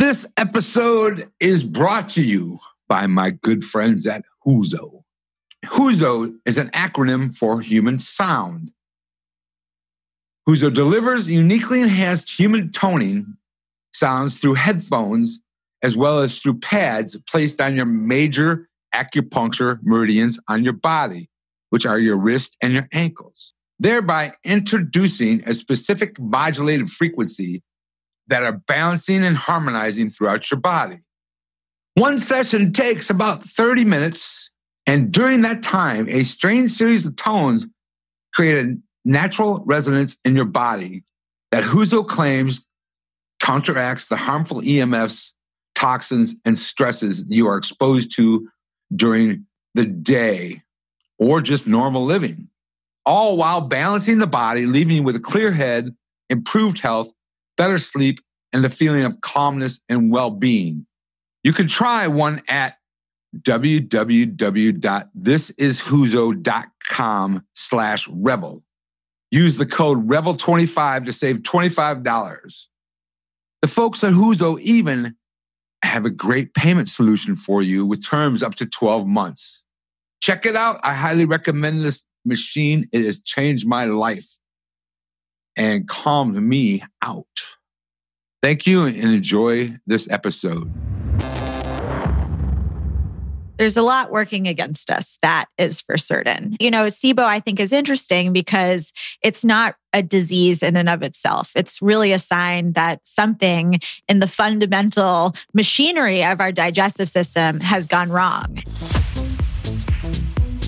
This episode is brought to you by my good friends at HUSO. HUSO is an acronym for human sound. HUSO delivers uniquely enhanced human toning sounds through headphones as well as through pads placed on your major acupuncture meridians on your body, which are your wrist and your ankles, thereby introducing a specific modulated frequency that are balancing and harmonizing throughout your body. One session takes about 30 minutes, and during that time, a strange series of tones create a natural resonance in your body that HUSO claims counteracts the harmful EMFs, toxins, and stresses you are exposed to during the day or just normal living, all while balancing the body, leaving you with a clear head, improved health, better sleep, and the feeling of calmness and well being. You can try one at www.thisishuzo.com slash rebel. Use the code REBEL25 to save $25. The folks at HUSO even have a great payment solution for you with terms up to 12 months. Check it out. I highly recommend this machine. It has changed my life and calmed me out. Thank you and enjoy this episode. There's a lot working against us. That is for certain. You know, SIBO, I think, is interesting because it's not a disease in and of itself. It's really a sign that something in the fundamental machinery of our digestive system has gone wrong.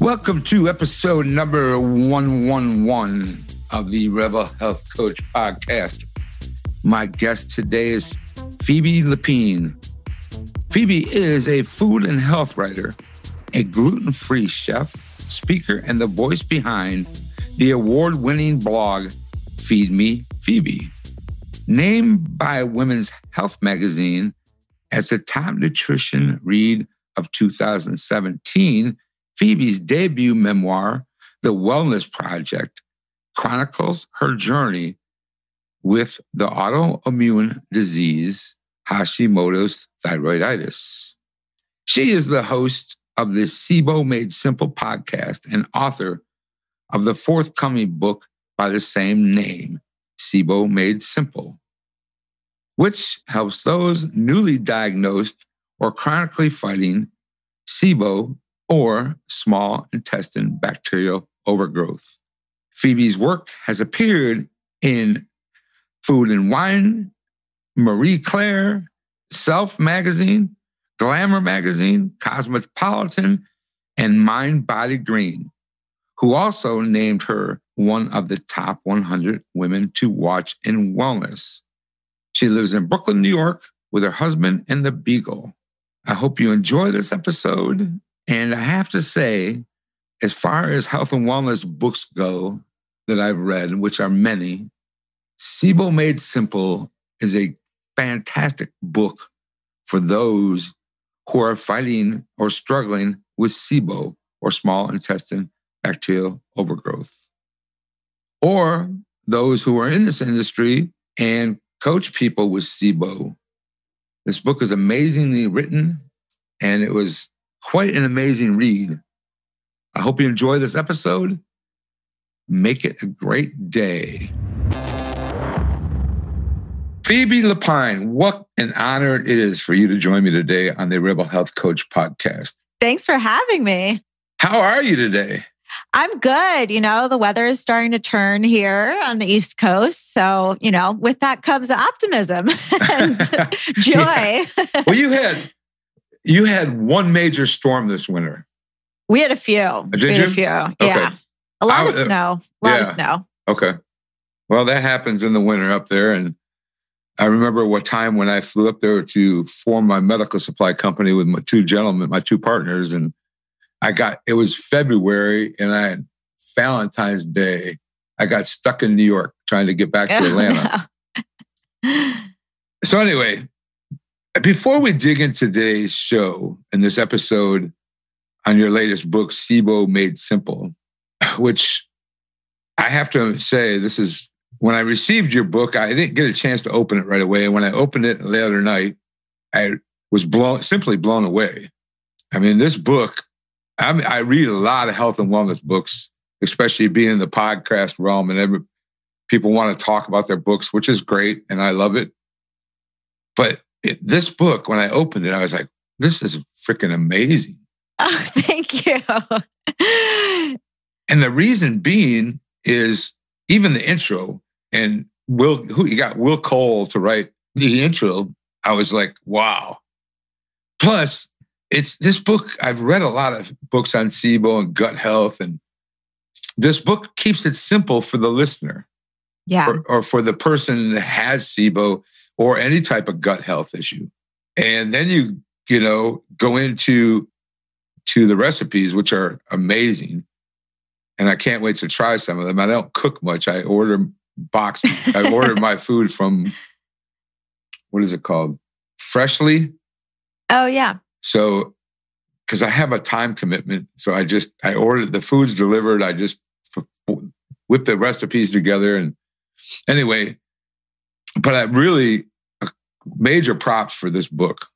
Welcome to episode number 111 of the Rebel Health Coach podcast. My guest today is Phoebe Lapine. Phoebe is a food and health writer, a gluten free chef, speaker, and the voice behind the award winning blog Feed Me Phoebe. Named by Women's Health magazine as the top nutrition read of 2017, Phoebe's debut memoir, The Wellness Project, chronicles her journey with the autoimmune disease Hashimoto's thyroiditis. She is the host of the SIBO Made Simple podcast and author of the forthcoming book by the same name, SIBO Made Simple, which helps those newly diagnosed or chronically fighting SIBO or small intestine bacterial overgrowth. Phoebe's work has appeared in Food and Wine, Marie Claire, Self Magazine, Glamour Magazine, Cosmopolitan, and Mind Body Green, who also named her one of the top 100 women to watch in wellness. She lives in Brooklyn, New York, with her husband and the Beagle. I hope you enjoy this episode and I have to say, as far as health and wellness books go that I've read, which are many, SIBO Made Simple is a fantastic book for those who are fighting or struggling with SIBO or small intestine bacterial overgrowth. Or those who are in this industry and coach people with SIBO. This book is amazingly written and it was quite an amazing read. I hope you enjoy this episode. Make it a great day. Phoebe Lapine, what an honor it is for you to join me today on the Rebel Health Coach podcast. Thanks for having me. How are you today? I'm good. You know, the weather is starting to turn here on the East Coast. So, you know, with that comes optimism and joy. Well, you had you had one major storm this winter. We had a few. Did we had you? a few. Okay. Yeah. A lot I- of uh, snow. A lot yeah. of snow. Okay. Well, that happens in the winter up there. And I remember what time when I flew up there to form my medical supply company with my two gentlemen, my two partners, and I got it was February and I had Valentine's Day. I got stuck in New York trying to get back to Atlanta. so anyway, before we dig into today's show and this episode on your latest book, SIBO Made Simple, which I have to say, this is when I received your book, I didn't get a chance to open it right away. And when I opened it the other night, I was blown, simply blown away. I mean, this book, I, mean, I read a lot of health and wellness books, especially being in the podcast realm, and every, people want to talk about their books, which is great, and I love it. But it, this book, when I opened it, I was like, "This is freaking amazing." Oh, thank you. and the reason being is even the intro and Will, who you got Will Cole to write the intro. I was like, wow. Plus, it's this book. I've read a lot of books on SIBO and gut health, and this book keeps it simple for the listener. Yeah. Or, or for the person that has SIBO or any type of gut health issue. And then you, you know, go into to the recipes, which are amazing. And I can't wait to try some of them. I don't cook much. I order box. I ordered my food from what is it called? Freshly. Oh yeah. So, because I have a time commitment, so I just I ordered the food's delivered. I just whip the recipes together, and anyway, but I really major props for this book.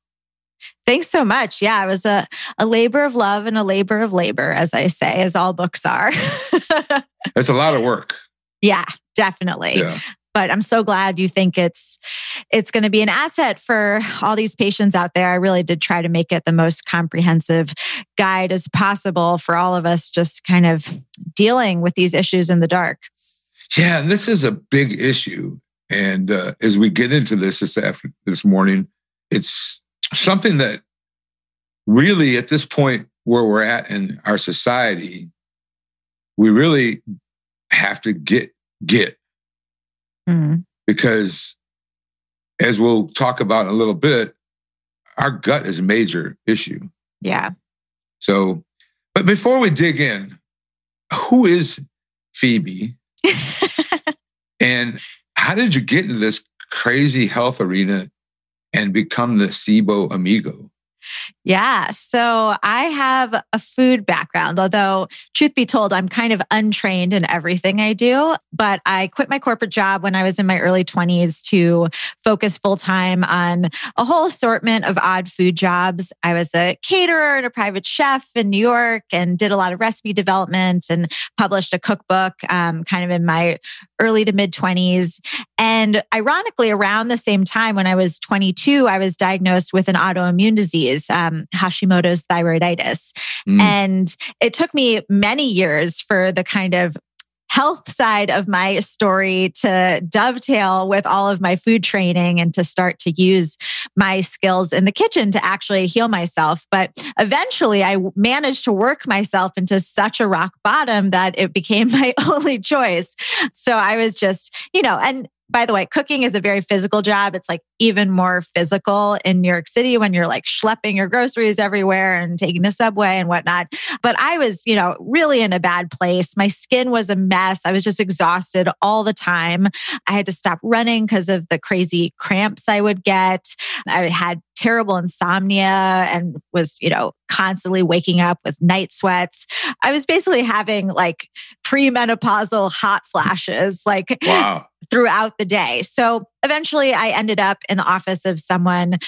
Thanks so much. Yeah, it was a, a labor of love and a labor of labor, as I say, as all books are. it's a lot of work. Yeah, definitely. Yeah. But I'm so glad you think it's it's going to be an asset for all these patients out there. I really did try to make it the most comprehensive guide as possible for all of us just kind of dealing with these issues in the dark. Yeah, and this is a big issue. And uh, as we get into this this after this morning, it's something that really at this point where we're at in our society, we really have to get get mm-hmm. because as we'll talk about in a little bit, our gut is a major issue. Yeah. So, but before we dig in, who is Phoebe? and how did you get into this crazy health arena and become the SIBO amigo? Yeah. So I have a food background, although, truth be told, I'm kind of untrained in everything I do. But I quit my corporate job when I was in my early 20s to focus full time on a whole assortment of odd food jobs. I was a caterer and a private chef in New York and did a lot of recipe development and published a cookbook um, kind of in my early to mid 20s. And ironically, around the same time when I was 22, I was diagnosed with an autoimmune disease, um, Hashimoto's thyroiditis. Mm. And it took me many years for the kind of health side of my story to dovetail with all of my food training and to start to use my skills in the kitchen to actually heal myself. But eventually I managed to work myself into such a rock bottom that it became my only choice. So I was just, you know, and by the way, cooking is a very physical job. It's like even more physical in New York City when you're like schlepping your groceries everywhere and taking the subway and whatnot. But I was, you know, really in a bad place. My skin was a mess. I was just exhausted all the time. I had to stop running because of the crazy cramps I would get. I had terrible insomnia and was, you know, constantly waking up with night sweats. I was basically having like premenopausal hot flashes like wow. throughout the day. So eventually I ended up in the office of someone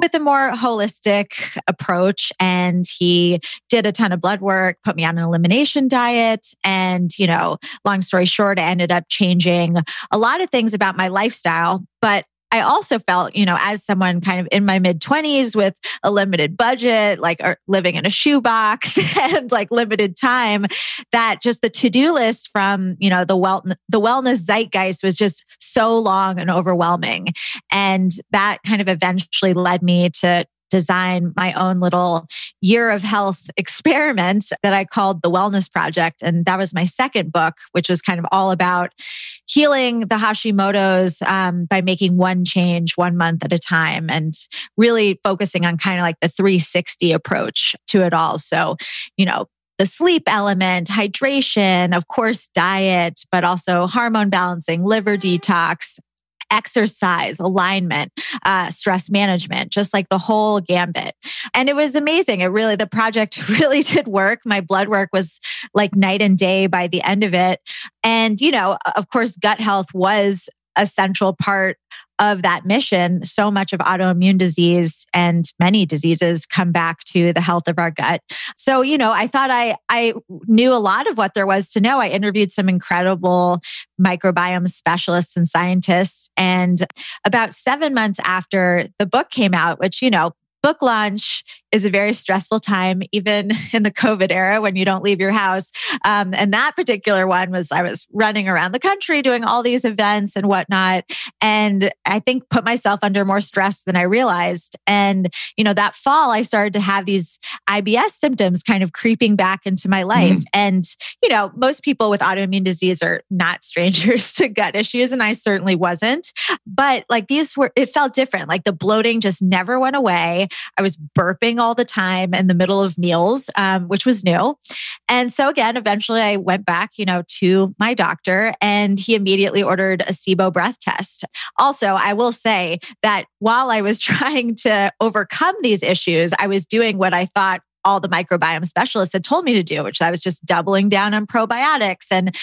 with a more holistic approach and he did a ton of blood work put me on an elimination diet and you know long story short i ended up changing a lot of things about my lifestyle but I also felt, you know, as someone kind of in my mid 20s with a limited budget, like er, living in a shoebox and like limited time, that just the to-do list from, you know, the well the wellness zeitgeist was just so long and overwhelming. And that kind of eventually led me to design my own little year of health experiment that I called the Wellness Project. And that was my second book, which was kind of all about healing the Hashimoto's um, by making one change one month at a time and really focusing on kind of like the 360 approach to it all. So, you know, the sleep element, hydration, of course, diet, but also hormone balancing, liver detox, exercise, alignment, uh, stress management, just like the whole gambit. And it was amazing. It really, the project really did work. My blood work was like night and day by the end of it. And, you know, of course, gut health was a central part of that mission, so much of autoimmune disease and many diseases come back to the health of our gut. So, you know, I thought I I knew a lot of what there was to know. I interviewed some incredible microbiome specialists and scientists and about 7 months after the book came out, which, you know, book launch is a very stressful time, even in the COVID era when you don't leave your house. Um, and that particular one was I was running around the country doing all these events and whatnot. And I think put myself under more stress than I realized. And, you know, that fall, I started to have these IBS symptoms kind of creeping back into my life. Mm. And, you know, most people with autoimmune disease are not strangers to gut issues. And I certainly wasn't. But like these were, it felt different. Like the bloating just never went away. I was burping all the time in the middle of meals, um, which was new. And so again, eventually I went back, you know, to my doctor and he immediately ordered a SIBO breath test. Also, I will say that while I was trying to overcome these issues, I was doing what I thought all the microbiome specialists had told me to do, which I was just doubling down on probiotics and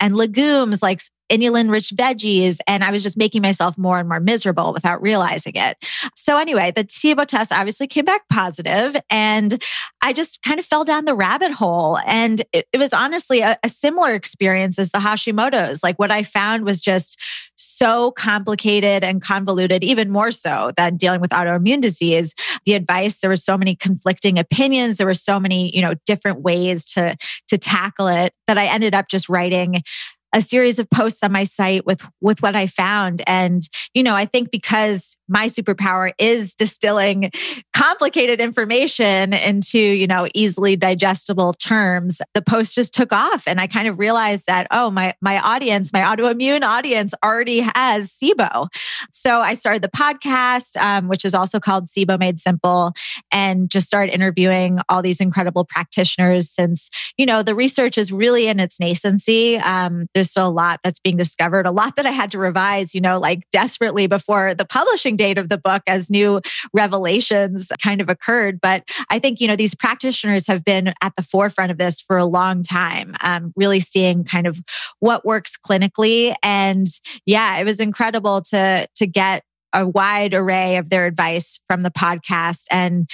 and legumes like inulin rich veggies. And I was just making myself more and more miserable without realizing it. So, anyway, the SIBO test obviously came back positive, and I just kind of fell down the rabbit hole. And it, it was honestly a, a similar experience as the Hashimoto's. Like, what I found was just so complicated and convoluted, even more so than dealing with autoimmune disease. The advice, there were so many conflicting opinions, there were so many, you know, different ways to, to tackle it that I ended up just writing a series of posts on my site with with what I found. And you know I think because my superpower is distilling complicated information into you know easily digestible terms the post just took off. And I kind of realized that oh my my audience my autoimmune audience already has SIBO. So I started the podcast um, which is also called SIBO Made Simple and just started interviewing all these incredible practitioners since you know the research is really in its nascency. Um, there's still a lot that's being discovered, a lot that I had to revise, you know, like desperately before the publishing date of the book as new revelations kind of occurred. But I think, you know, these practitioners have been at the forefront of this for a long time, um, really seeing kind of what works clinically. And yeah, it was incredible to to get a wide array of their advice from the podcast. And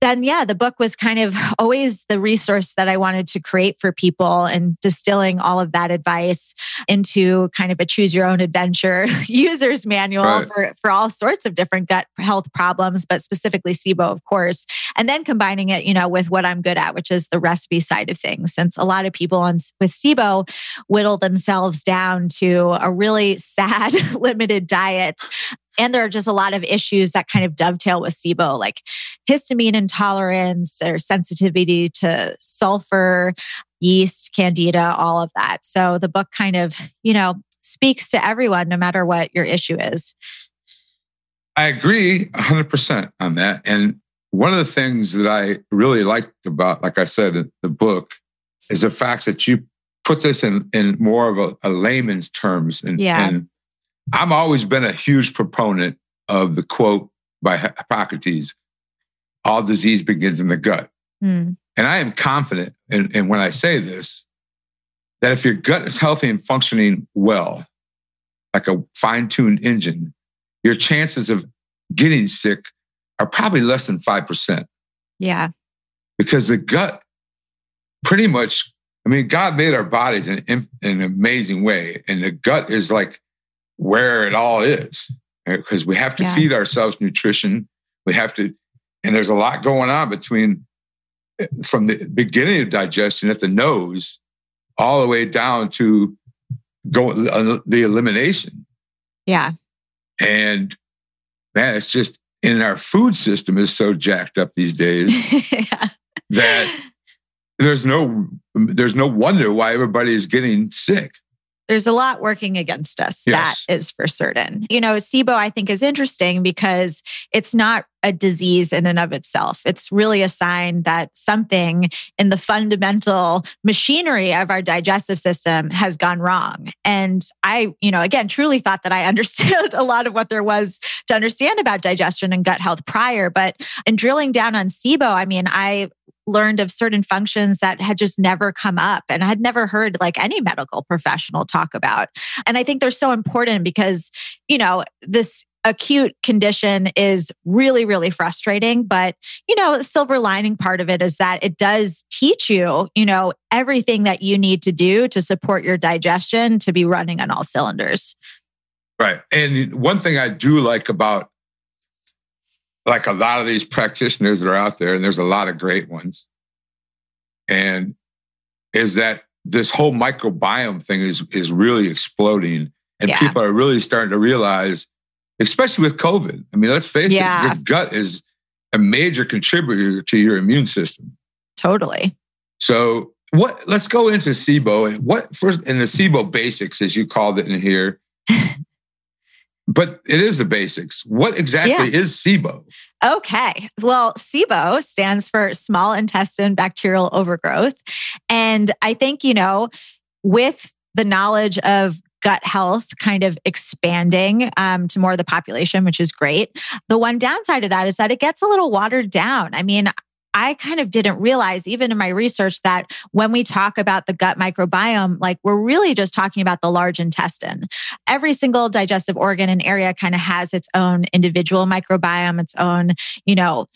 then, yeah, the book was kind of always the resource that I wanted to create for people and distilling all of that advice into kind of a choose your own adventure user's manual right. for, for all sorts of different gut health problems, but specifically SIBO, of course. And then combining it, you know, with what I'm good at, which is the recipe side of things. Since a lot of people on, with SIBO whittle themselves down to a really sad, limited diet and there are just a lot of issues that kind of dovetail with SIBO, like histamine intolerance or sensitivity to sulfur, yeast, candida, all of that. So the book kind of, you know, speaks to everyone, no matter what your issue is. I agree 100% on that. And one of the things that I really liked about, like I said, the book is the fact that you put this in, in more of a, a layman's terms. And, yeah. and I've always been a huge proponent of the quote by Hippocrates all disease begins in the gut. Mm. And I am confident, and, and when I say this, that if your gut is healthy and functioning well, like a fine tuned engine, your chances of getting sick are probably less than 5%. Yeah. Because the gut pretty much, I mean, God made our bodies in, in, in an amazing way. And the gut is like where it all is because we have to yeah. feed ourselves nutrition. We have to, and there's a lot going on between eh, from the beginning of digestion at the nose all the way down to go uh, the elimination. Yeah. And man, it's just in our food system is so jacked up these days yeah. that there's no there's no wonder why everybody is getting sick there's a lot working against us. Yes. That is for certain. You know, SIBO, I think, is interesting because it's not a disease in and of itself. It's really a sign that something in the fundamental machinery of our digestive system has gone wrong. And I, you know, again, truly thought that I understood a lot of what there was to understand about digestion and gut health prior. But in drilling down on SIBO, I mean, I learned of certain functions that had just never come up and I had never heard like any medical professional talk about. And I think they're so important because, you know, this acute condition is really, really frustrating. But, you know, the silver lining part of it is that it does teach you, you know, everything that you need to do to support your digestion to be running on all cylinders. Right. And one thing I do like about like a lot of these practitioners that are out there, and there's a lot of great ones, and is that this whole microbiome thing is is really exploding, and yeah. people are really starting to realize, especially with COVID. I mean, let's face yeah. it, your gut is a major contributor to your immune system. Totally. So, what? Let's go into SIBO. What first in the SIBO basics, as you called it in here. But it is the basics. What exactly yeah. is SIBO? Okay. Well, SIBO stands for small intestine bacterial overgrowth. And I think, you know, with the knowledge of gut health kind of expanding um, to more of the population, which is great. The one downside of that is that it gets a little watered down. I mean, I kind of didn't realize, even in my research, that when we talk about the gut microbiome, like we're really just talking about the large intestine. Every single digestive organ and area kind of has its own individual microbiome, its own, you know,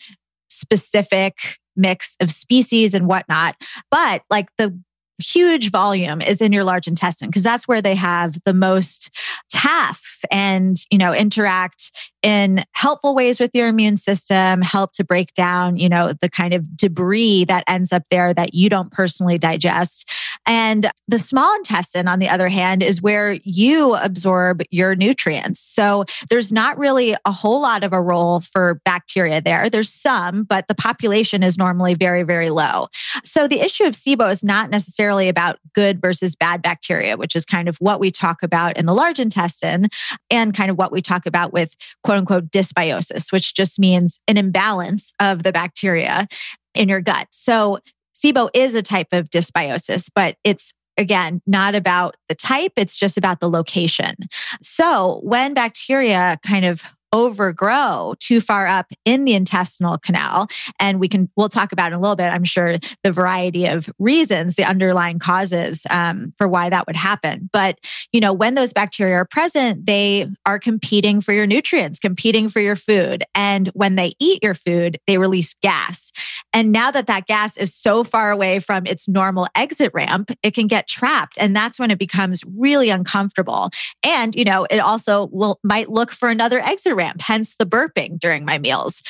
specific mix of species and whatnot. But like the huge volume is in your large intestine because that's where they have the most tasks and you know interact in helpful ways with your immune system help to break down you know the kind of debris that ends up there that you don't personally digest. And the small intestine on the other hand is where you absorb your nutrients. So there's not really a whole lot of a role for bacteria there. There's some but the population is normally very very low. So the issue of SIBO is not necessarily necessarily about good versus bad bacteria, which is kind of what we talk about in the large intestine and kind of what we talk about with quote unquote dysbiosis, which just means an imbalance of the bacteria in your gut. So SIBO is a type of dysbiosis, but it's again, not about the type, it's just about the location. So when bacteria kind of overgrow too far up in the intestinal canal. And we can, we'll talk about in a little bit, I'm sure, the variety of reasons, the underlying causes um, for why that would happen. But, you know, when those bacteria are present, they are competing for your nutrients, competing for your food. And when they eat your food, they release gas. And now that that gas is so far away from its normal exit ramp, it can get trapped. And that's when it becomes really uncomfortable. And, you know, it also will might look for another exit ramp ramp, hence the burping during my meals.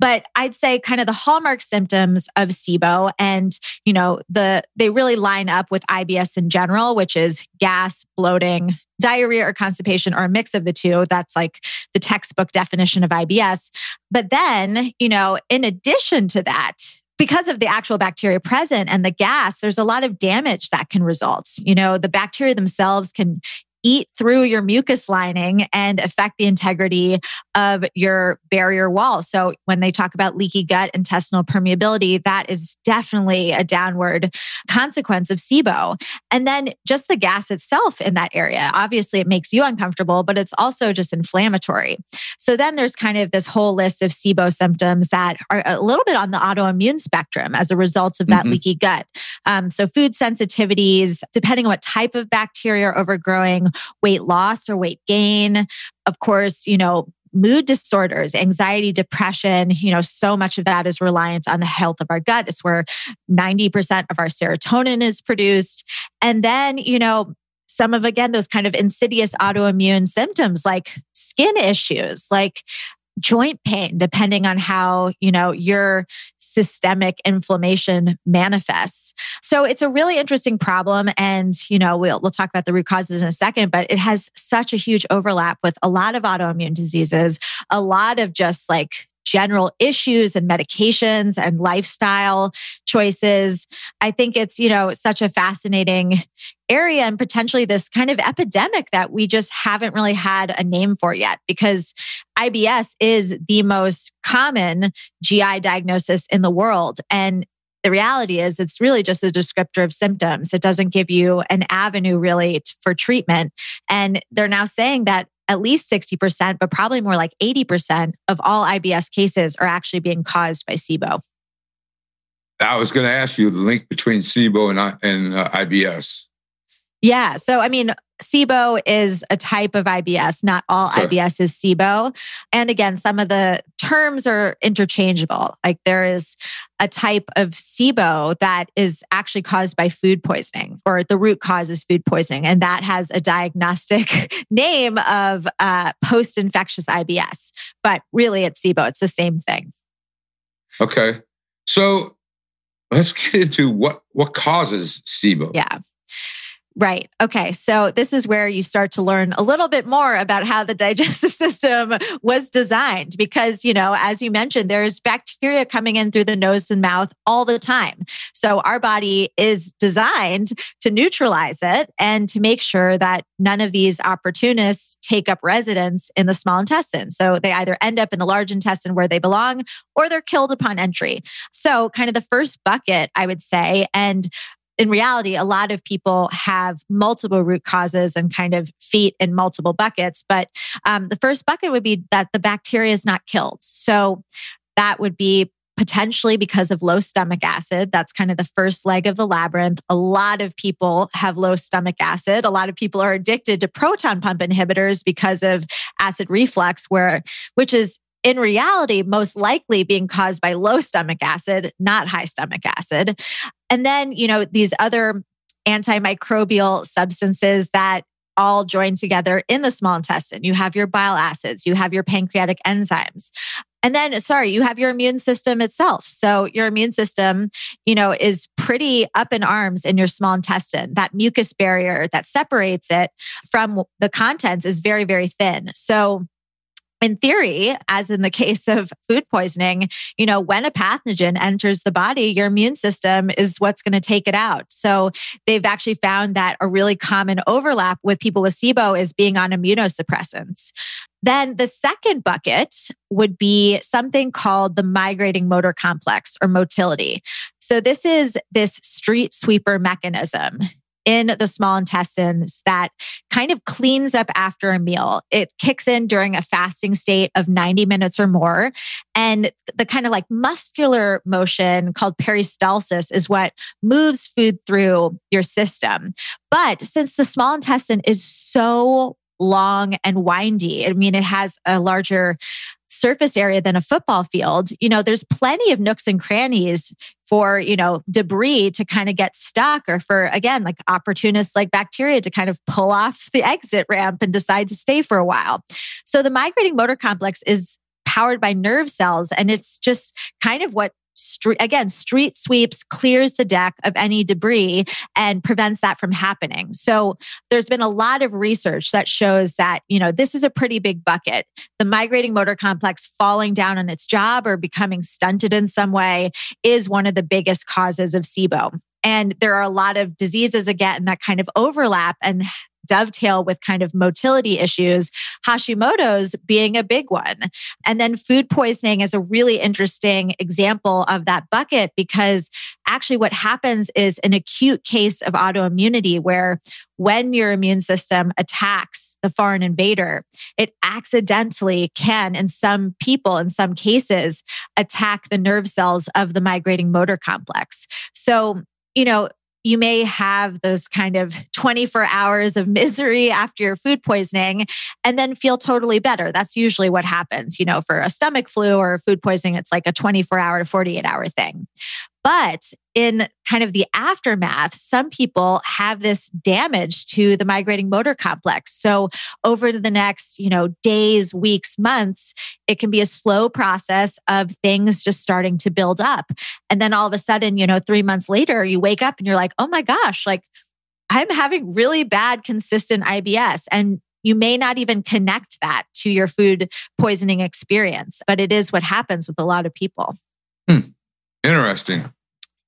But I'd say kind of the hallmark symptoms of SIBO and, you know, the they really line up with IBS in general, which is gas, bloating, diarrhea or constipation or a mix of the two. That's like the textbook definition of IBS. But then, you know, in addition to that, because of the actual bacteria present and the gas, there's a lot of damage that can result. You know, the bacteria themselves can eat through your mucus lining and affect the integrity of your barrier wall. So when they talk about leaky gut intestinal permeability, that is definitely a downward consequence of SIBO. And then just the gas itself in that area. Obviously, it makes you uncomfortable, but it's also just inflammatory. So then there's kind of this whole list of SIBO symptoms that are a little bit on the autoimmune spectrum as a result of that mm-hmm. leaky gut. Um, so food sensitivities, depending on what type of bacteria are overgrowing, weight loss or weight gain. Of course, you know, mood disorders, anxiety, depression, you know, so much of that is reliant on the health of our gut. It's where 90% of our serotonin is produced. And then, you know, some of again those kind of insidious autoimmune symptoms like skin issues like joint pain depending on how you know your systemic inflammation manifests. So it's a really interesting problem and you know we'll we'll talk about the root causes in a second but it has such a huge overlap with a lot of autoimmune diseases a lot of just like general issues and medications and lifestyle choices. I think it's, you know, such a fascinating area and potentially this kind of epidemic that we just haven't really had a name for yet because IBS is the most common GI diagnosis in the world. And the reality is it's really just a descriptor of symptoms. It doesn't give you an avenue really for treatment. And they're now saying that at least 60%, but probably more like 80% of all IBS cases are actually being caused by SIBO. I was going to ask you the link between SIBO and, and uh, IBS. Yeah. So, I mean, SIBO is a type of IBS. Not all sure. IBS is SIBO. And again, some of the terms are interchangeable. Like there is a type of SIBO that is actually caused by food poisoning, or the root cause is food poisoning. And that has a diagnostic name of uh, post infectious IBS. But really, it's SIBO. It's the same thing. Okay. So let's get into what, what causes SIBO. Yeah. Right. Okay. So this is where you start to learn a little bit more about how the digestive system was designed because, you know, as you mentioned, there's bacteria coming in through the nose and mouth all the time. So our body is designed to neutralize it and to make sure that none of these opportunists take up residence in the small intestine. So they either end up in the large intestine where they belong or they're killed upon entry. So kind of the first bucket, I would say, and in reality, a lot of people have multiple root causes and kind of feet in multiple buckets. But um, the first bucket would be that the bacteria is not killed. So that would be potentially because of low stomach acid. That's kind of the first leg of the labyrinth. A lot of people have low stomach acid. A lot of people are addicted to proton pump inhibitors because of acid reflux, where which is in reality most likely being caused by low stomach acid, not high stomach acid. And then, you know, these other antimicrobial substances that all join together in the small intestine. You have your bile acids, you have your pancreatic enzymes. And then, sorry, you have your immune system itself. So, your immune system, you know, is pretty up in arms in your small intestine. That mucus barrier that separates it from the contents is very, very thin. So, in theory, as in the case of food poisoning, you know, when a pathogen enters the body, your immune system is what's going to take it out. So they've actually found that a really common overlap with people with SIBO is being on immunosuppressants. Then the second bucket would be something called the migrating motor complex or motility. So this is this street sweeper mechanism in the small intestines that kind of cleans up after a meal. It kicks in during a fasting state of 90 minutes or more. And the kind of like muscular motion called peristalsis is what moves food through your system. But since the small intestine is so long and windy. I mean, it has a larger surface area than a football field, you know, there's plenty of nooks and crannies for, you know, debris to kind of get stuck or for, again, like opportunists like bacteria to kind of pull off the exit ramp and decide to stay for a while. So the migrating motor complex is powered by nerve cells and it's just kind of what street, again, street sweeps clears the deck of any debris and prevents that from happening. So there's been a lot of research that shows that, you know, this is a pretty big bucket. The migrating motor complex falling down on its job or becoming stunted in some way is one of the biggest causes of SIBO. And there are a lot of diseases again that kind of overlap and dovetail with kind of motility issues, Hashimoto's being a big one. And then food poisoning is a really interesting example of that bucket because actually what happens is an acute case of autoimmunity where when your immune system attacks the foreign invader, it accidentally can, in some people, in some cases, attack the nerve cells of the migrating motor complex. So, you know, you may have those kind of 24 hours of misery after your food poisoning and then feel totally better. That's usually what happens. You know, for a stomach flu or food poisoning, it's like a 24 hour to 48 hour thing. But in kind of the aftermath, some people have this damage to the migrating motor complex. So over the next, you know, days, weeks, months, it can be a slow process of things just starting to build up. And then all of a sudden, you know, three months later, you wake up and you're like, oh my gosh, like I'm having really bad, consistent IBS. And you may not even connect that to your food poisoning experience, but it is what happens with a lot of people. Hmm. Interesting.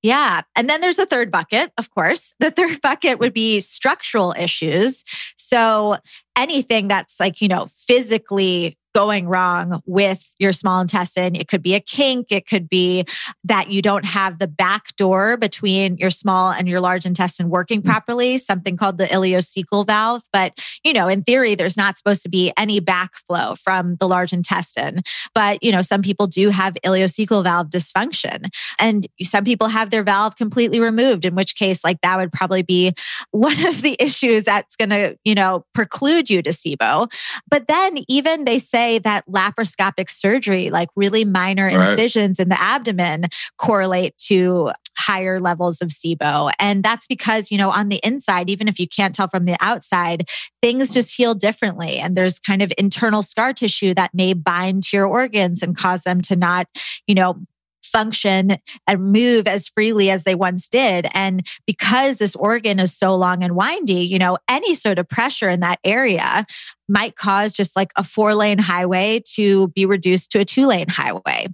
Yeah. And then there's a third bucket, of course. The third bucket would be structural issues. So anything that's like, you know, physically going wrong with your small intestine. It could be a kink. It could be that you don't have the back door between your small and your large intestine working mm. properly, something called the ileocecal valve. But, you know, in theory, there's not supposed to be any backflow from the large intestine. But, you know, some people do have ileocecal valve dysfunction. And some people have their valve completely removed, in which case, like, that would probably be one of the issues that's going to, you know, preclude you to SIBO. But then even they say, say that laparoscopic surgery, like really minor right. incisions in the abdomen, correlate to higher levels of SIBO. And that's because, you know, on the inside, even if you can't tell from the outside, things just heal differently. And there's kind of internal scar tissue that may bind to your organs and cause them to not, you know, function and move as freely as they once did. And because this organ is so long and windy, you know, any sort of pressure in that area might cause just like a four lane highway to be reduced to a two lane highway.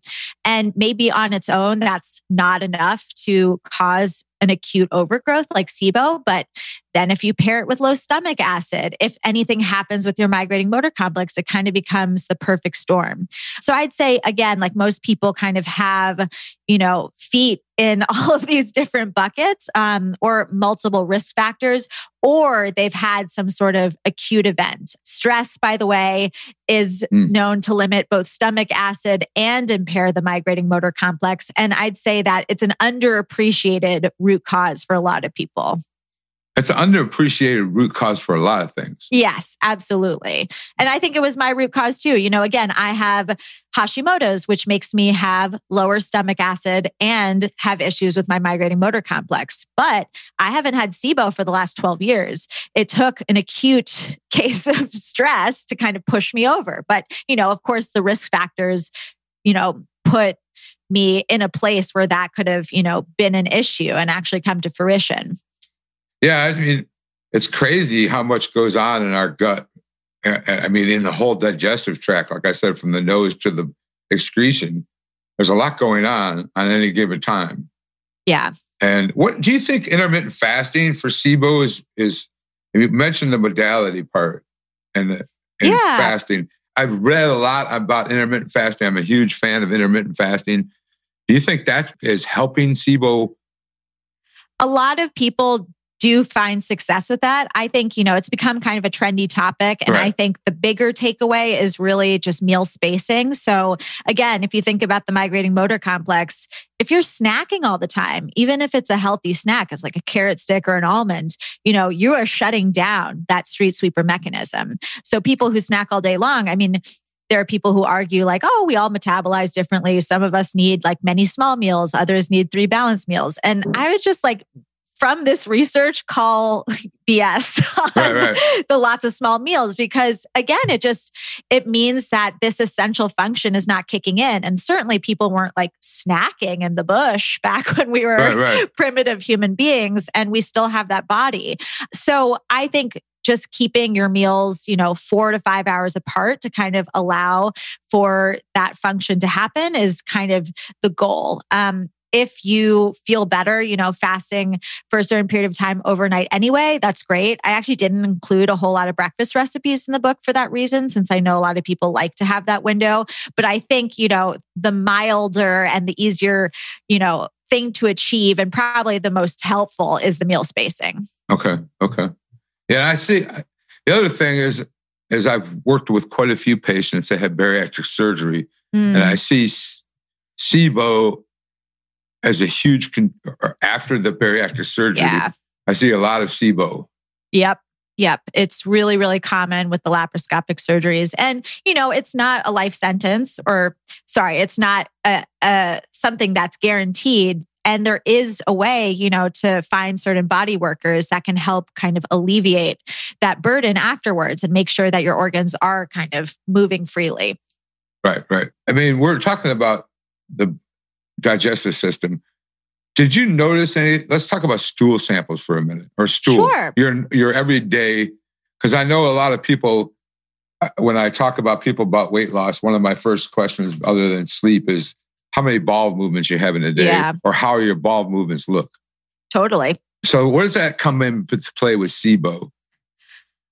And maybe on its own, that's not enough to cause an acute overgrowth like SIBO. But then if you pair it with low stomach acid, if anything happens with your migrating motor complex, it kind of becomes the perfect storm. So I'd say, again, like most people kind of have, you know, feet in all of these different buckets um, or multiple risk factors, or they've had some sort of acute event. Stress, by the way, is mm. known to limit both stomach acid and impair the migrating motor complex. And I'd say that it's an underappreciated root cause for a lot of people. It's an underappreciated root cause for a lot of things. Yes, absolutely. And I think it was my root cause too. You know, again, I have Hashimoto's, which makes me have lower stomach acid and have issues with my migrating motor complex. But I haven't had SIBO for the last 12 years. It took an acute case of stress to kind of push me over. But, you know, of course, the risk factors, you know, put me in a place where that could have, you know, been an issue and actually come to fruition. Yeah, I mean, it's crazy how much goes on in our gut. I mean, in the whole digestive tract, like I said, from the nose to the excretion, there's a lot going on on any given time. Yeah. And what do you think intermittent fasting for SIBO is? Is you mentioned the modality part and, the, and yeah. fasting. I've read a lot about intermittent fasting. I'm a huge fan of intermittent fasting. Do you think that is helping SIBO? A lot of people do find success with that. I think, you know, it's become kind of a trendy topic. And right. I think the bigger takeaway is really just meal spacing. So, again, if you think about the migrating motor complex, if you're snacking all the time, even if it's a healthy snack, it's like a carrot stick or an almond, you know, you are shutting down that street sweeper mechanism. So, people who snack all day long, I mean, there are people who argue like oh we all metabolize differently some of us need like many small meals others need three balanced meals and i would just like from this research call BS on right, right. the lots of small meals because again it just it means that this essential function is not kicking in and certainly people weren't like snacking in the bush back when we were right, primitive human beings and we still have that body. So I think just keeping your meals, you know, 4 to 5 hours apart to kind of allow for that function to happen is kind of the goal. Um, if you feel better, you know, fasting for a certain period of time overnight anyway, that's great. I actually didn't include a whole lot of breakfast recipes in the book for that reason, since I know a lot of people like to have that window. But I think, you know, the milder and the easier, you know, thing to achieve and probably the most helpful is the meal spacing. Okay. Okay. Yeah. I see. The other thing is, is I've worked with quite a few patients that had bariatric surgery, mm. and I see SIBO as a huge con- after the bariatric surgery. Yeah. I see a lot of SIBO. Yep. Yep. It's really, really common with the laparoscopic surgeries. And, you know, it's not a life sentence or sorry, it's not a, a something that's guaranteed And there is a way, you know, to find certain body workers that can help kind of alleviate that burden afterwards and make sure that your organs are kind of moving freely. Right, right. I mean, we're talking about the digestive system. Did you notice any? Let's talk about stool samples for a minute, or stool. Sure. Your your everyday, because I know a lot of people. uh, When I talk about people about weight loss, one of my first questions, other than sleep, is how many bowel movements you have in a day, Yeah. or how your bowel movements look. Totally. So, where does that come into play with SIBO?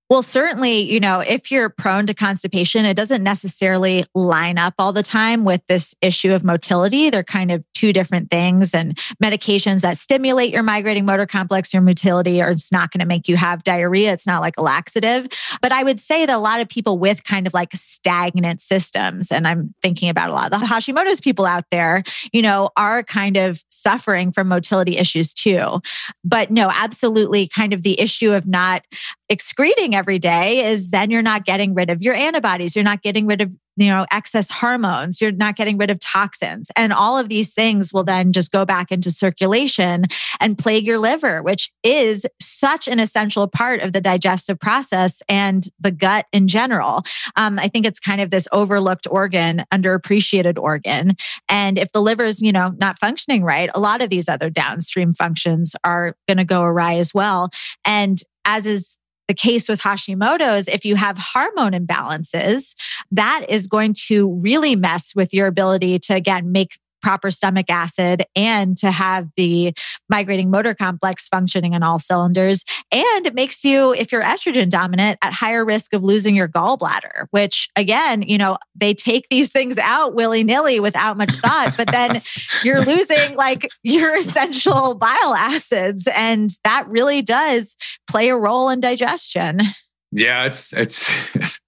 Well, certainly, you know, if you're prone to constipation, it doesn't necessarily line up all the time with this issue of motility. They're kind of two different things. And medications that stimulate your migrating motor complex, your motility, are it's not going to make you have diarrhea. It's not like a laxative. But I would say that a lot of people with kind of like stagnant systems, and I'm thinking about a lot of the Hashimoto's people out there, you know, are kind of suffering from motility issues too. But no, absolutely, kind of the issue of not excreting every day is then you're not getting rid of your antibodies. You're not getting rid of, you know, excess hormones. You're not getting rid of toxins. And all of these things will then just go back into circulation and plague your liver, which is such an essential part of the digestive process and the gut in general. Um, I think it's kind of this overlooked organ, underappreciated organ. And if the liver is, you know, not functioning right, a lot of these other downstream functions are going to go awry as well. And as is the case with Hashimoto's, if you have hormone imbalances, that is going to really mess with your ability to, again, make proper stomach acid and to have the migrating motor complex functioning in all cylinders. And it makes you, if you're estrogen dominant, at higher risk of losing your gallbladder, which again, you know, they take these things out willy nilly without much thought, but then you're losing like your essential bile acids. And that really does play a role in digestion. Yeah, it's it's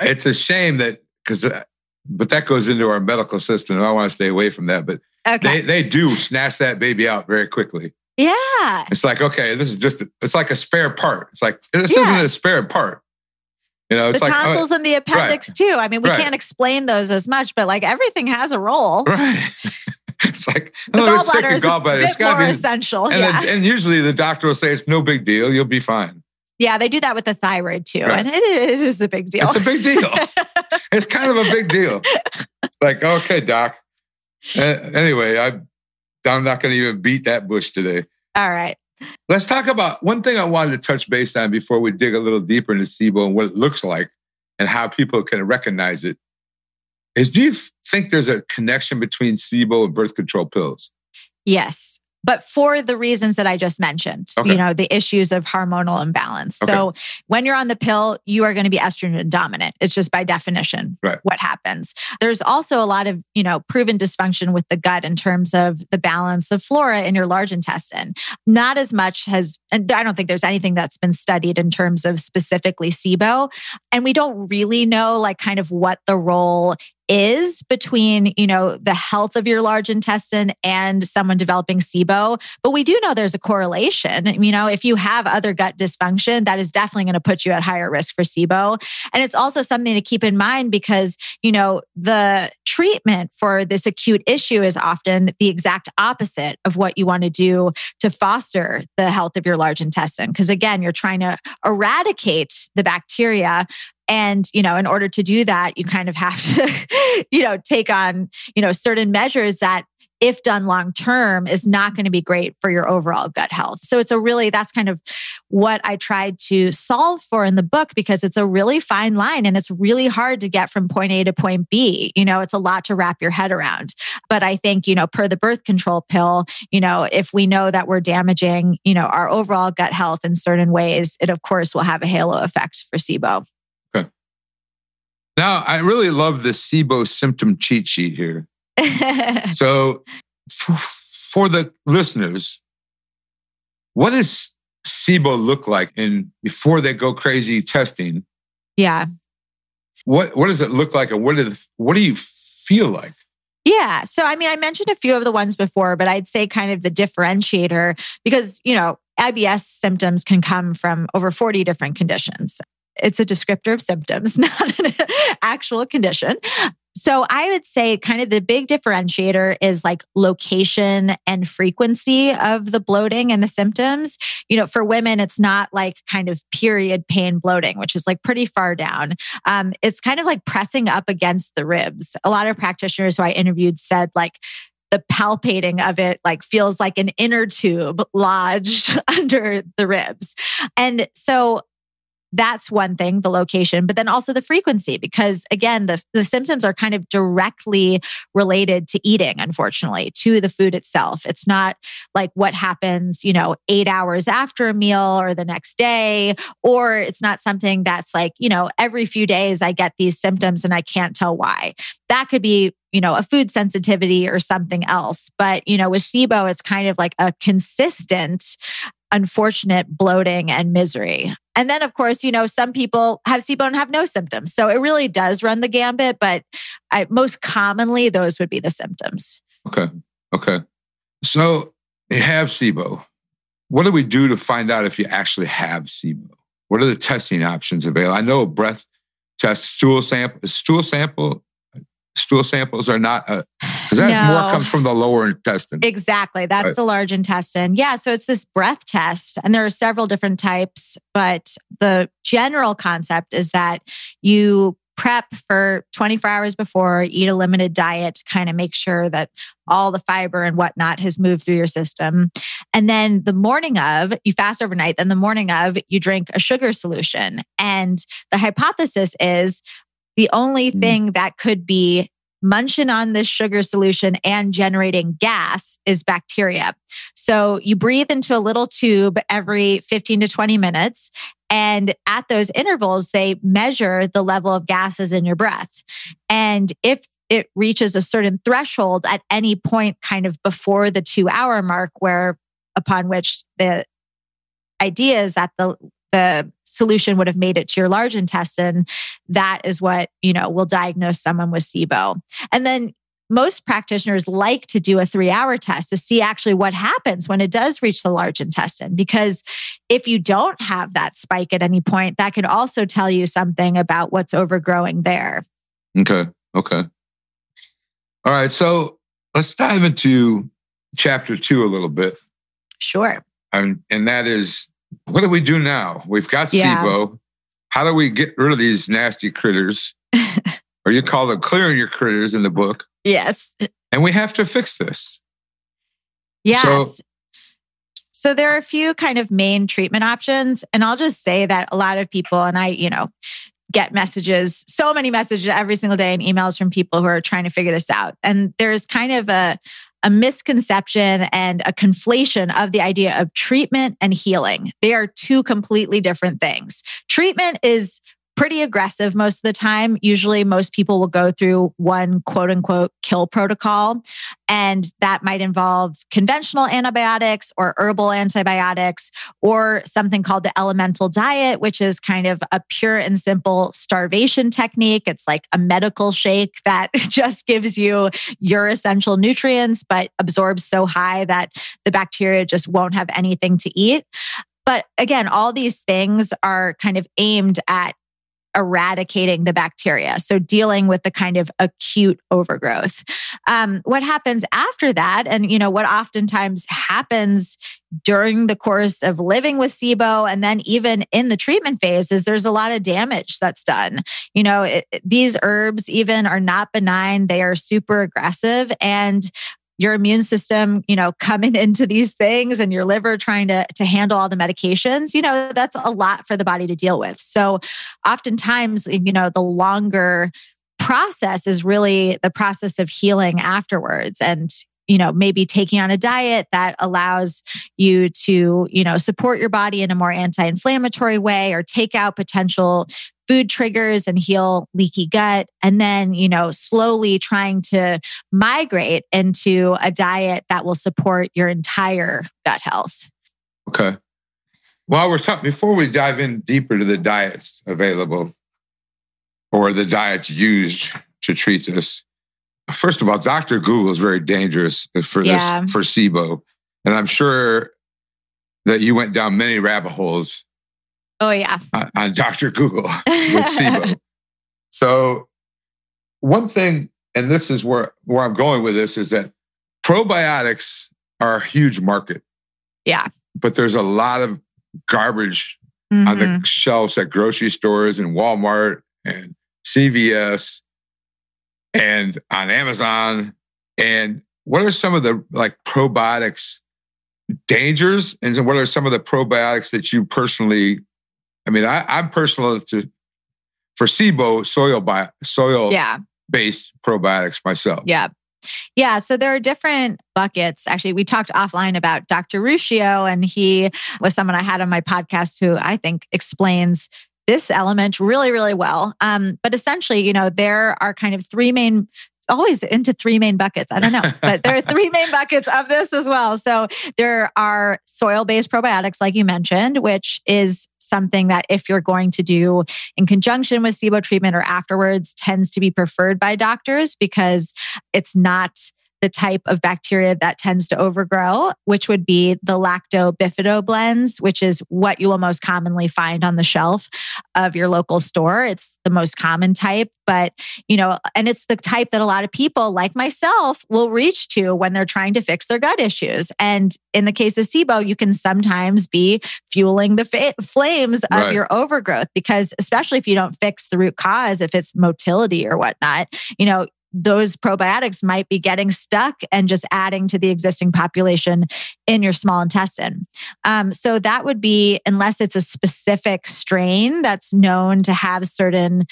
it's a shame that because, uh, but that goes into our medical system. and I want to stay away from that, but Okay. they they do snatch that baby out very quickly. yeah. It's like okay, this is just it's like a spare part. It's like this Yeah. isn't a spare part. You know, it's the like oh, tonsils and the appendix too. I mean, we Right. can't explain those as much, but like everything has a role. right. it's like The oh, gallbladder is a gallbladder. It's bit more be- essential. and, yeah. then, and usually the doctor will say it's no big deal. You'll be fine. Yeah, they do that with the thyroid too. Right. And it, it is a big deal. It's a big deal. it's kind of a big deal. Like okay, doc. Uh, anyway, I I'm not going to even beat that bush today. All right. Let's talk about one thing I wanted to touch base on before we dig a little deeper into SIBO and what it looks like and how people can recognize it. Is do you think there's a connection between SIBO and birth control pills? Yes. But for the reasons that I just mentioned, Okay. you know, the issues of hormonal imbalance. So when you're on the pill, you are going to be estrogen dominant. It's just by definition Right. what happens. There's also a lot of, you know, proven dysfunction with the gut in terms of the balance of flora in your large intestine. Not as much has, and I don't think there's anything that's been studied in terms of specifically SIBO. And we don't really know like kind of what the role is between, you know, the health of your large intestine and someone developing SIBO. But we do know there's a correlation. You know, if you have other gut dysfunction, that is definitely going to put you at higher risk for SIBO. And it's also something to keep in mind because, you know, the treatment for this acute issue is often the exact opposite of what you want to do to foster the health of your large intestine. Because again, you're trying to eradicate the bacteria and you know in order to do that you kind of have to you know take on you know certain measures that if done long term is not going to be great for your overall gut health. So it's a really that's kind of what i tried to solve for in the book because it's a really fine line and it's really hard to get from point a to point b. You know it's a lot to wrap your head around. But i think you know per the birth control pill you know if we know that we're damaging you know our overall gut health in certain ways it of course will have a halo effect for sibo Now, I really love the SIBO symptom cheat sheet here. So, f- for the listeners, what does SIBO look like in before they go crazy testing? yeah. What what does it look like, and what do the, what do you feel like? Yeah. So, I mean, I mentioned a few of the ones before, but I'd say kind of the differentiator because, you know, IBS symptoms can come from over 40 different conditions. It's a descriptor of symptoms, not an actual condition. So I would say kind of the big differentiator is like location and frequency of the bloating and the symptoms. You know, for women, it's not like kind of period pain bloating, which is like pretty far down. Um, it's kind of like pressing up against the ribs. A lot of practitioners who I interviewed said like the palpating of it like feels like an inner tube lodged under the ribs. And so that's one thing, the location, but then also the frequency, because again, the, the symptoms are kind of directly related to eating, unfortunately, to the food itself. It's not like what happens, you know, eight hours after a meal or the next day, or it's not something that's like, you know, every few days I get these symptoms and I can't tell why. That could be you know, a food sensitivity or something else. But, you know, with SIBO, it's kind of like a consistent, unfortunate bloating and misery. And then, of course, you know, some people have SIBO and have no symptoms. So it really does run the gambit, but I, most commonly, those would be the symptoms. Okay. Okay. So you have SIBO. What do we do to find out if you actually have SIBO? What are the testing options available? I know a breath test, stool sample, stool sample stool samples are not because that no. more comes from the lower intestine. Exactly. That's right. the large intestine. Yeah. So it's this breath test, and there are several different types, but the general concept is that you prep for 24 hours before, eat a limited diet to kind of make sure that all the fiber and whatnot has moved through your system. And then the morning of, you fast overnight, then the morning of, you drink a sugar solution. And the hypothesis is the only mm. thing that could be munching on this sugar solution and generating gas is bacteria. So you breathe into a little tube every 15 to 20 minutes. And at those intervals, they measure the level of gases in your breath. And if it reaches a certain threshold at any point, kind of before the two hour mark, where upon which the idea is that the the solution would have made it to your large intestine, that is what, you know, will diagnose someone with SIBO. And then most practitioners like to do a three hour test to see actually what happens when it does reach the large intestine. Because if you don't have that spike at any point, that can also tell you something about what's overgrowing there. Okay. Okay. All right. So let's dive into chapter two a little bit. Sure. And, and that is what do we do now? We've got yeah. SIBO. How do we get rid of these nasty critters? or you call them clearing your critters in the book. Yes. And we have to fix this. Yes. So, so there are a few kind of main treatment options. And I'll just say that a lot of people, and I, you know, get messages, so many messages every single day and emails from people who are trying to figure this out. And there's kind of a, a misconception and a conflation of the idea of treatment and healing. They are two completely different things. Treatment is pretty aggressive most of the time. Usually, most people will go through one quote unquote kill protocol, and that might involve conventional antibiotics or herbal antibiotics or something called the elemental diet, which is kind of a pure and simple starvation technique. It's like a medical shake that just gives you your essential nutrients, but absorbs so high that the bacteria just won't have anything to eat. But again, all these things are kind of aimed at eradicating the bacteria. So dealing with the kind of acute overgrowth. Um, what happens after that, and you know what oftentimes happens during the course of living with SIBO, and then even in the treatment phase, is there's a lot of damage that's done. You know, it, these herbs even are not benign; they are super aggressive, and your immune system, you know, coming into these things and your liver trying to, to handle all the medications, you know, that's a lot for the body to deal with. So oftentimes, you know, the longer process is really the process of healing afterwards. And, you know, maybe taking on a diet that allows you to, you know, support your body in a more anti inflammatory way or take out potential food triggers and heal leaky gut. And then, you know, slowly trying to migrate into a diet that will support your entire gut health. Okay. While we're talking, before we dive in deeper to the diets available or the diets used to treat this, first of all, Dr. Google is very dangerous for yeah. this, for SIBO. And I'm sure that you went down many rabbit holes Oh, yeah. On, on Dr. Google with SIBO. so, one thing, and this is where, where I'm going with this, is that probiotics are a huge market. Yeah. But there's a lot of garbage mm-hmm. on the mm-hmm. shelves at grocery stores and Walmart and CVS and on Amazon. And what are some of the like probiotics dangers? And what are some of the probiotics that you personally, I mean, I, I'm personal to, for SIBO, soil, bio, soil yeah. based probiotics myself. Yeah. Yeah, so there are different buckets. Actually, we talked offline about Dr. Ruscio, and he was someone I had on my podcast who I think explains this element really, really well. Um, but essentially, you know, there are kind of three main always into three main buckets. I don't know, but there are three main buckets of this as well. So there are soil based probiotics, like you mentioned, which is something that if you're going to do in conjunction with SIBO treatment or afterwards tends to be preferred by doctors because it's not the type of bacteria that tends to overgrow, which would be the lacto bifido blends, which is what you will most commonly find on the shelf of your local store. It's the most common type, but you know, and it's the type that a lot of people like myself will reach to when they're trying to fix their gut issues. And in the case of SIBO, you can sometimes be fueling the fa- flames of right. your overgrowth because especially if you don't fix the root cause, if it's motility or whatnot, you know, those probiotics might be getting stuck and just adding to the existing population in your small intestine. Um, so that would be, unless it's a specific strain that's known to have certain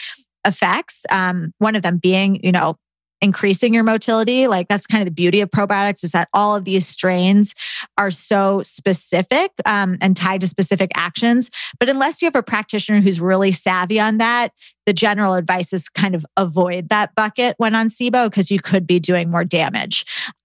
effects. Um, one of them being, you know, increasing your motility. Like that's kind of the beauty of probiotics is that all of these strains are so specific um, and tied to specific actions. But unless you have a practitioner who's really savvy on that, the general advice is kind of avoid that bucket when on SIBO because you could be doing more damage.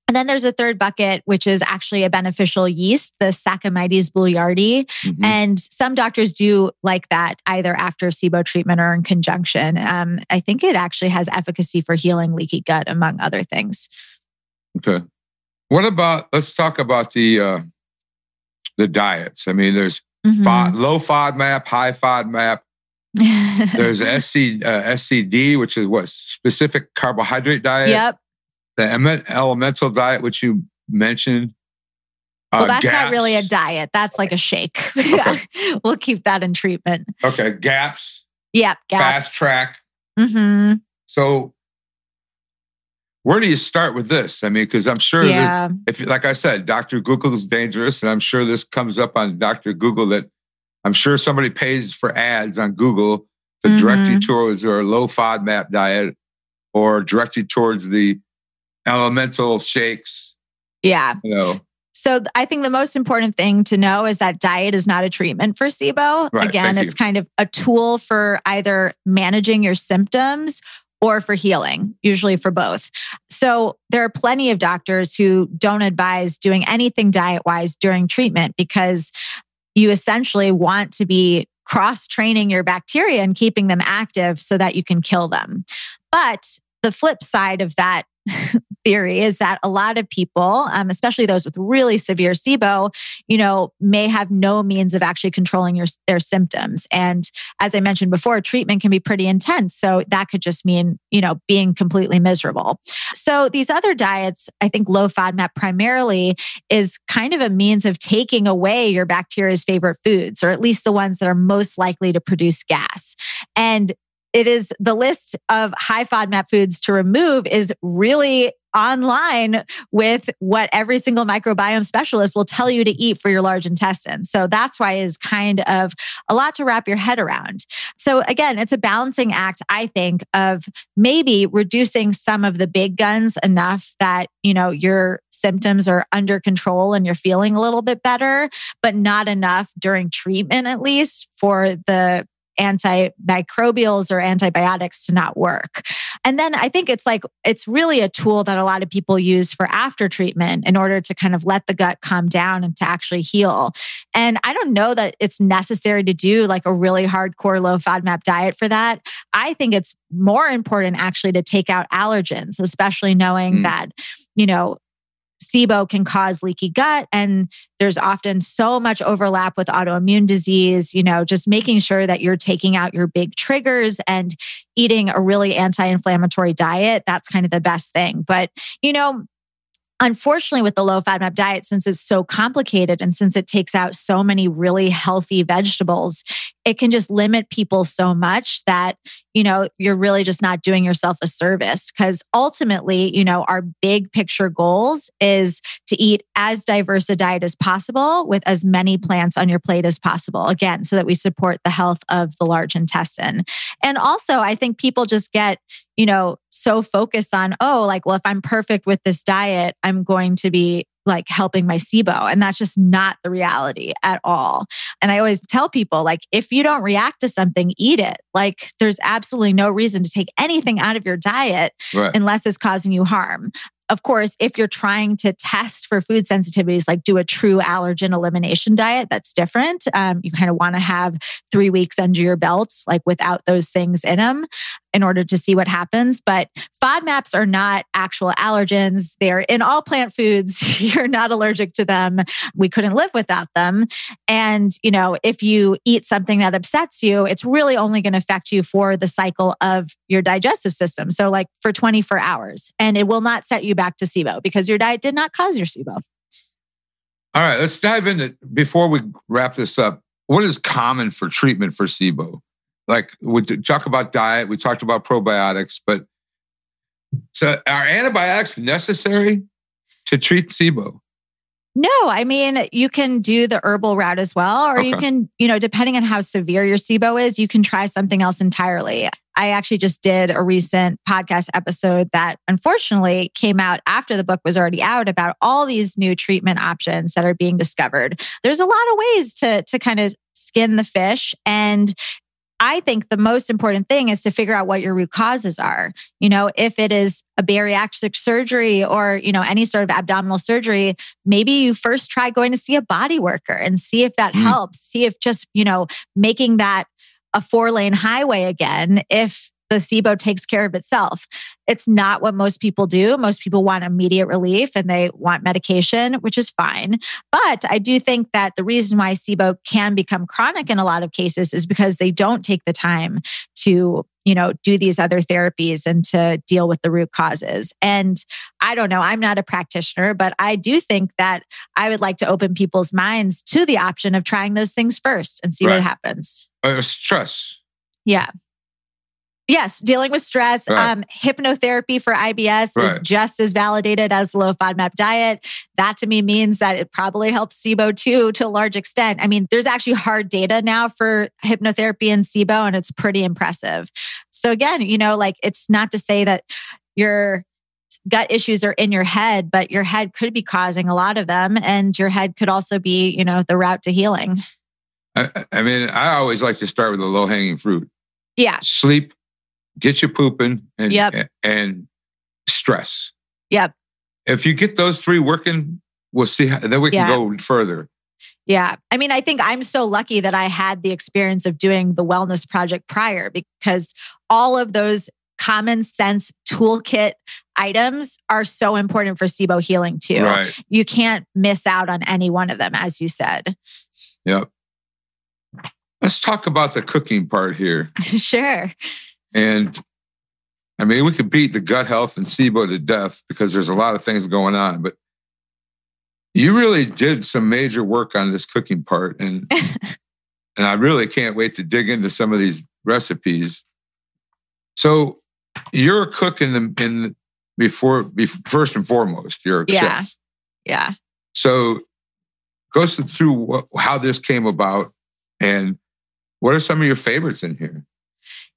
And then there's a third bucket, which is actually a beneficial yeast, the Saccharomyces boulardii. Mm-hmm. And some doctors do like that either after SIBO treatment or in conjunction. Um, I think it actually has efficacy for healing leaky gut, among other things. Okay. What about, let's talk about the, uh, the diets. I mean, there's mm-hmm. FOD, low FODMAP, high FODMAP. there's SC, uh, SCD, which is what specific carbohydrate diet. Yep the elemental diet, which you mentioned. Well, uh, that's GAPS. not really a diet. That's like a shake. Okay. we'll keep that in treatment. Okay. GAPS. Yep. GAPS. Fast track. Mm-hmm. So, where do you start with this? I mean, because I'm sure yeah. if, like I said, Dr. Google is dangerous, and I'm sure this comes up on Dr. Google that I'm sure somebody pays for ads on Google to mm-hmm. direct you towards or low FODMAP diet or direct you towards the elemental shakes. Yeah. You know. So I think the most important thing to know is that diet is not a treatment for SIBO. Right, Again, it's you. kind of a tool for either managing your symptoms or for healing, usually for both. So there are plenty of doctors who don't advise doing anything diet wise during treatment because you essentially want to be cross training your bacteria and keeping them active so that you can kill them. But the flip side of that theory is that a lot of people, um, especially those with really severe SIBO, you know, may have no means of actually controlling your, their symptoms. And as I mentioned before, treatment can be pretty intense. So that could just mean, you know, being completely miserable. So these other diets, I think low FODMAP primarily is kind of a means of taking away your bacteria's favorite foods, or at least the ones that are most likely to produce gas. And it is the list of high FODMAP foods to remove is really online with what every single microbiome specialist will tell you to eat for your large intestine. So that's why is kind of a lot to wrap your head around. So again, it's a balancing act, I think, of maybe reducing some of the big guns enough that, you know, your symptoms are under control and you're feeling a little bit better, but not enough during treatment, at least for the antimicrobials or antibiotics to not work. And then I think it's like, it's really a tool that a lot of people use for after treatment in order to kind of let the gut calm down and to actually heal. And I don't know that it's necessary to do like a really hardcore low FODMAP diet for that. I think it's more important actually to take out allergens, especially knowing mm. that, you know, SIBO can cause leaky gut and there's often so much overlap with autoimmune disease, you know, just making sure that you're taking out your big triggers and eating a really anti-inflammatory diet, that's kind of the best thing. But, you know, unfortunately with the low FODMAP diet since it's so complicated and since it takes out so many really healthy vegetables it can just limit people so much that you know you're really just not doing yourself a service. Because ultimately you know our big picture goals is to eat as diverse a diet as possible with as many plants on your plate as possible again so that we support the health of the large intestine. And also i think people just get you know, so focused on, oh, like, well, if I'm perfect with this diet, I'm going to be like helping my SIBO. And that's just not the reality at all. And I always tell people, like, if you don't react to something, eat it. Like, there's absolutely no reason to take anything out of your diet right. unless it's causing you harm of course, if you're trying to test for food sensitivities, like do a true allergen elimination diet, that's different. Um, you kind of want to have three weeks under your belt, like without those things in them in order to see what happens. But FODMAPs are not actual allergens. They're in all plant foods. You're not allergic to them. We couldn't live without them. And, you know, if you eat something that upsets you, it's really only going to affect you for the cycle of your digestive system. So, like for 24 hours, and it will not set you back to SIBO because your diet did not cause your SIBO. All right, let's dive into before we wrap this up. What is common for treatment for SIBO? Like we talk about diet, we talked about probiotics, but so are antibiotics necessary to treat SIBO? No, I mean, you can do the herbal route as well, or okay. you can, you know, depending on how severe your SIBO is, you can try something else entirely. I actually just did a recent podcast episode that unfortunately came out after the book was already out about all these new treatment options that are being discovered. There's a lot of ways to to kind of skin the fish and I think the most important thing is to figure out what your root causes are. You know, if it is a bariatric surgery or, you know, any sort of abdominal surgery, maybe you first try going to see a body worker and see if that mm. helps. See if just, you know, making that a four lane highway again, if the SIBO takes care of itself. It's not what most people do. Most people want immediate relief and they want medication, which is fine. But I do think that the reason why SIBO can become chronic in a lot of cases is because they don't take the time to you know do these other therapies and to deal with the root causes and i don't know i'm not a practitioner but i do think that i would like to open people's minds to the option of trying those things first and see right. what happens uh, stress yeah Yes, dealing with stress. Right. Um, hypnotherapy for IBS right. is just as validated as low FODMAP diet. That to me means that it probably helps SIBO too to a large extent. I mean, there's actually hard data now for hypnotherapy and SIBO, and it's pretty impressive. So again, you know, like it's not to say that your gut issues are in your head, but your head could be causing a lot of them, and your head could also be, you know, the route to healing. I, I mean, I always like to start with the low hanging fruit. Yeah. Sleep, get you pooping and yep. and stress. Yep. If you get those three working, we'll see how, then we can yeah. go further. Yeah. I mean, I think I'm so lucky that I had the experience of doing the wellness project prior because all of those common sense toolkit items are so important for SIBO healing too. Right. You can't miss out on any one of them, as you said. Yep. Let's talk about the cooking part here. sure. And I mean, we could beat the gut health and SIBO to death because there's a lot of things going on, but you really did some major work on this cooking part. And and I really can't wait to dig into some of these recipes. So you're a cook in the in before, before first and foremost, you're a yeah. chef. Yeah. So go through what, how this came about and what are some of your favorites in here?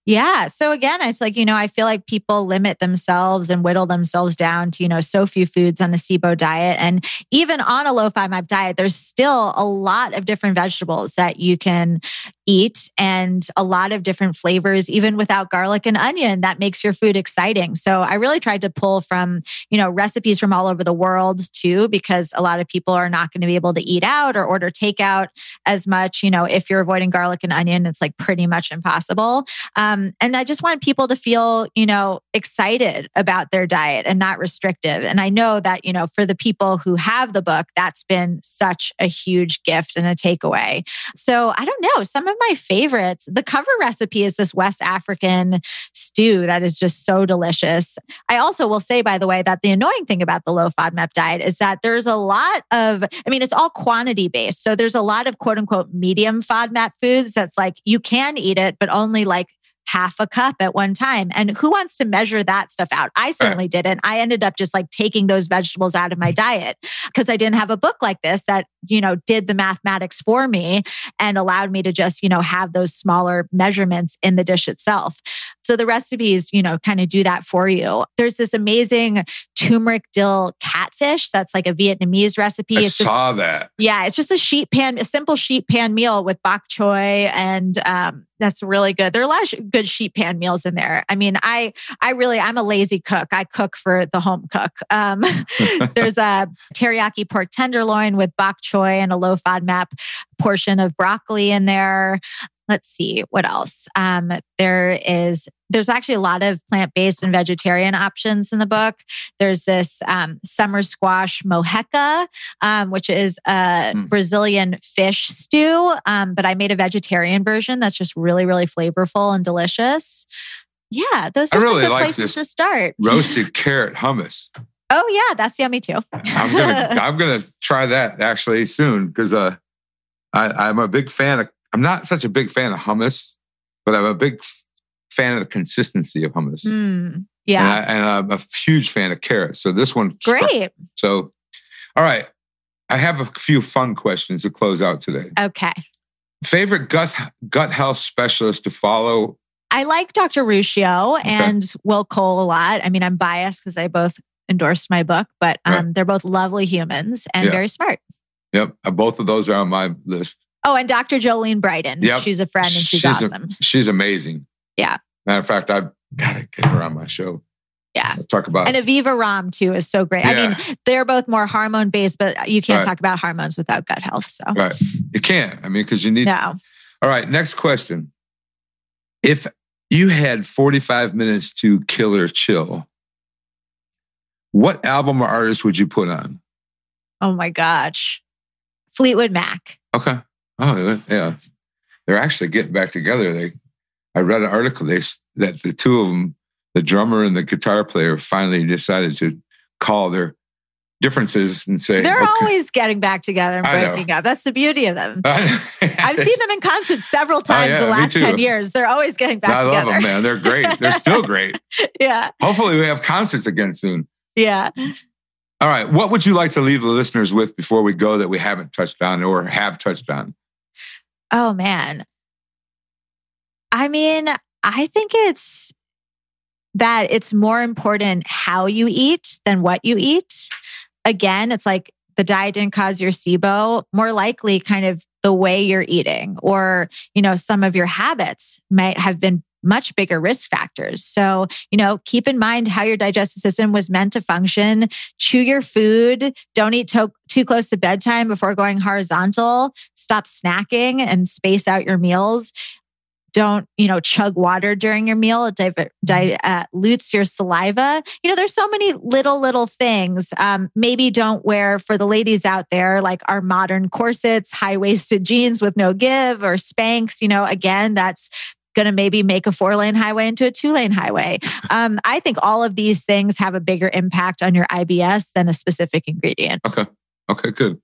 Yeah. So again, it's like, you know, I feel like people limit themselves and whittle themselves down to, you know, so few foods on a SIBO diet. And even on a low FODMAP diet, there's still a lot of different vegetables that you can eat and a lot of different flavors even without garlic and onion that makes your food exciting. So i really tried to pull from you know recipes from all over the world too because a lot of people are not going to be able to eat out or order takeout as much you know if you're avoiding garlic and onion it's like pretty much impossible. Um, and i just want people to feel you know excited about their diet and not restrictive. And i know that you know for the people who have the book that's been such a huge gift and a takeaway. So i don't know some of my favorites. The cover recipe is this West African stew that is just so delicious. I also will say, by the way, that the annoying thing about the low FODMAP diet is that there's a lot of, I mean, it's all quantity based. So there's a lot of quote unquote medium FODMAP foods that's like you can eat it, but only like half a cup at one time. And who wants to measure that stuff out? I certainly didn't. I ended up just like taking those vegetables out of my diet because I didn't have a book like this that, you know, did the mathematics for me and allowed me to just, you know, have those smaller measurements in the dish itself. So the recipes, you know, kind of do that for you. There's this amazing turmeric dill catfish that's like a Vietnamese recipe. I it's saw just, that. Yeah, it's just a sheet pan, a simple sheet pan meal with bok choy and um, that's really good. There are a lot of good sheet pan meals in there. I mean, I I really I'm a lazy cook. I cook for the home cook. Um, there's a teriyaki pork tenderloin with bok choy and a low FODMAP portion of broccoli in there let's see what else. Um, there is there's actually a lot of plant-based and vegetarian options in the book. There's this um, summer squash moqueca um, which is a mm. brazilian fish stew um, but i made a vegetarian version that's just really really flavorful and delicious. Yeah those are really some good like places to start. roasted carrot hummus. Oh yeah that's yummy too. I'm gonna i'm gonna try that actually soon because uh I, i'm a big fan of I'm not such a big fan of hummus, but I'm a big fan of the consistency of hummus. Mm, yeah. And, I, am a huge fan of carrots. So this one. Great. Struck. So, all right. I have a few fun questions to close out today. Okay. Favorite gut gut health specialist to follow? I like Dr. Ruscio okay. and Will Cole a lot. I mean, I'm biased because they both endorsed my book, but um, right. they're both lovely humans and yeah. very smart. Yep. Uh, both of those are on my list. Oh, and Dr. Jolene Brighten. Yep. She's a friend and she's, she's awesome. A, she's amazing. Yeah. Matter of fact, I've got to get her on my show. Yeah. talk about And Aviva Romm too is so great. Yeah. I mean, they're both more hormone based, but you can't right. talk about hormones without gut health. So Right. You can't. I mean, because you need No. All right, next question. If you had 45 minutes to kill or chill, what album or artist would you put on? Oh my gosh. Fleetwood Mac. Okay. Oh, yeah. They're actually getting back together. They, I read an article they that the two of them, the drummer and the guitar player, finally decided to call their differences and say they're okay. always getting back together and breaking up. That's the beauty of them. I've seen them in concert several oh, times oh, yeah, the last ten years. They're always getting back I together. I love them, man. They're great. They're still great. yeah. Hopefully, we have concerts again soon. Yeah. All right. What would you like to leave the listeners with before we go that we haven't touched on or have touched on? Oh, man. I mean, I think it's that it's more important how you eat than what you eat. Again, it's like the diet didn't cause your SIBO, more likely kind of the way you're eating or, you know, some of your habits might have been much bigger risk factors. So, you know, keep in mind how your digestive system was meant to function. Chew your food. Don't eat to- too close to bedtime before going horizontal. Stop snacking and space out your meals. Don't, you know, chug water during your meal. It dilutes uh, your saliva. You know, there's so many little, little things. Um, maybe don't wear for the ladies out there, like our modern corsets, high waisted jeans with no give or Spanx. You know, again, that's going to maybe make a four lane highway into a two lane highway. Um, I think all of these things have a bigger impact on your IBS than a specific ingredient. Okay. Okay, good.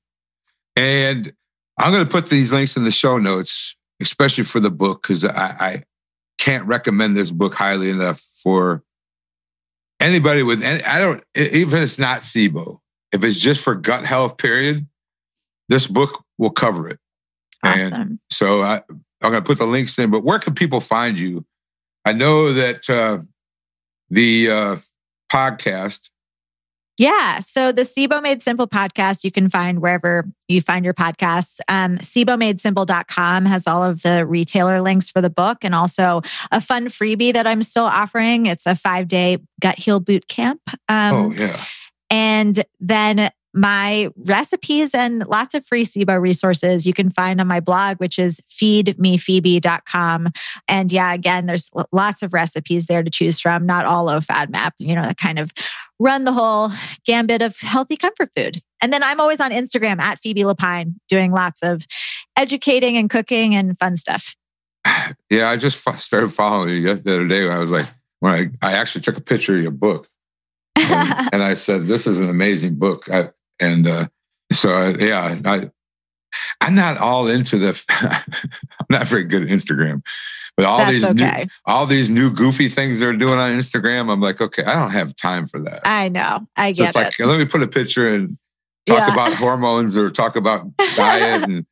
And I'm going to put these links in the show notes, especially for the book, because I, I, can't recommend this book highly enough for anybody with any, I don't, even if it's not SIBO, if it's just for gut health, period, this book will cover it. Awesome. And so I, I'm going to put the links in, but where can people find you? I know that uh, the uh, podcast Yeah. So the SIBO Made Simple podcast, you can find wherever you find your podcasts. Um, SIBOMadeSimple.com has all of the retailer links for the book and also a fun freebie that I'm still offering. It's a five day gut heal boot camp. Um, oh, yeah. And then my recipes and lots of free SIBO resources you can find on my blog, which is feedmephoebe.com. And yeah, again, there's lots of recipes there to choose from, not all low FODMAP, you know, that kind of run the whole gambit of healthy comfort food. And then I'm always on Instagram at Phoebe Lapine doing lots of educating and cooking and fun stuff. Yeah, I just started following you the other day. I was like, when I, I actually took a picture of your book. And, and I said, "This is an amazing book." I, and uh, so uh, yeah, I I'm not all into the. I'm not very good at Instagram, but all That's these okay. new, all these new goofy things they're doing on Instagram, I'm like, okay, I don't have time for that. I know, I so get it's it. like let me put a picture and talk yeah. about hormones or talk about diet and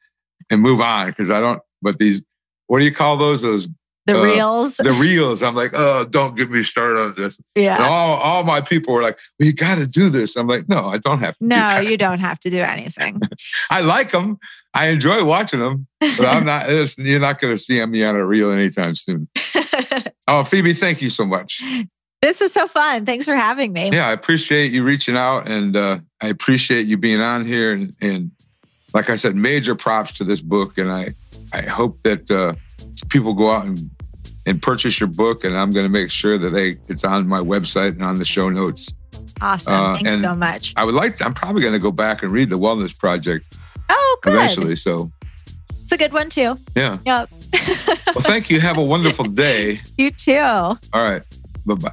and move on because I don't. But these, what do you call those? Those the uh, reels. The reels. I'm like, oh, don't get me started on this. Yeah. And all, all my people were like, well, you got to do this. I'm like, no, I don't have to. No, do you don't have to do anything. I like them. I enjoy watching them, but I'm not, you're not going to see me on a reel anytime soon. oh, Phoebe, thank you so much. This was so fun. Thanks for having me. Yeah, I appreciate you reaching out and uh, I appreciate you being on here. And, and like I said, major props to this book. And I, I hope that uh, people go out and and purchase your book. And I'm going to make sure that they it's on my website and on the show notes. Awesome. Uh, Thanks so much. I would like. To, I'm probably going to go back and read the Wellness Project. Oh, good. Eventually, so it's a good one too. Yeah. Yep. well, thank you. Have a wonderful day. You too. All right. Bye bye.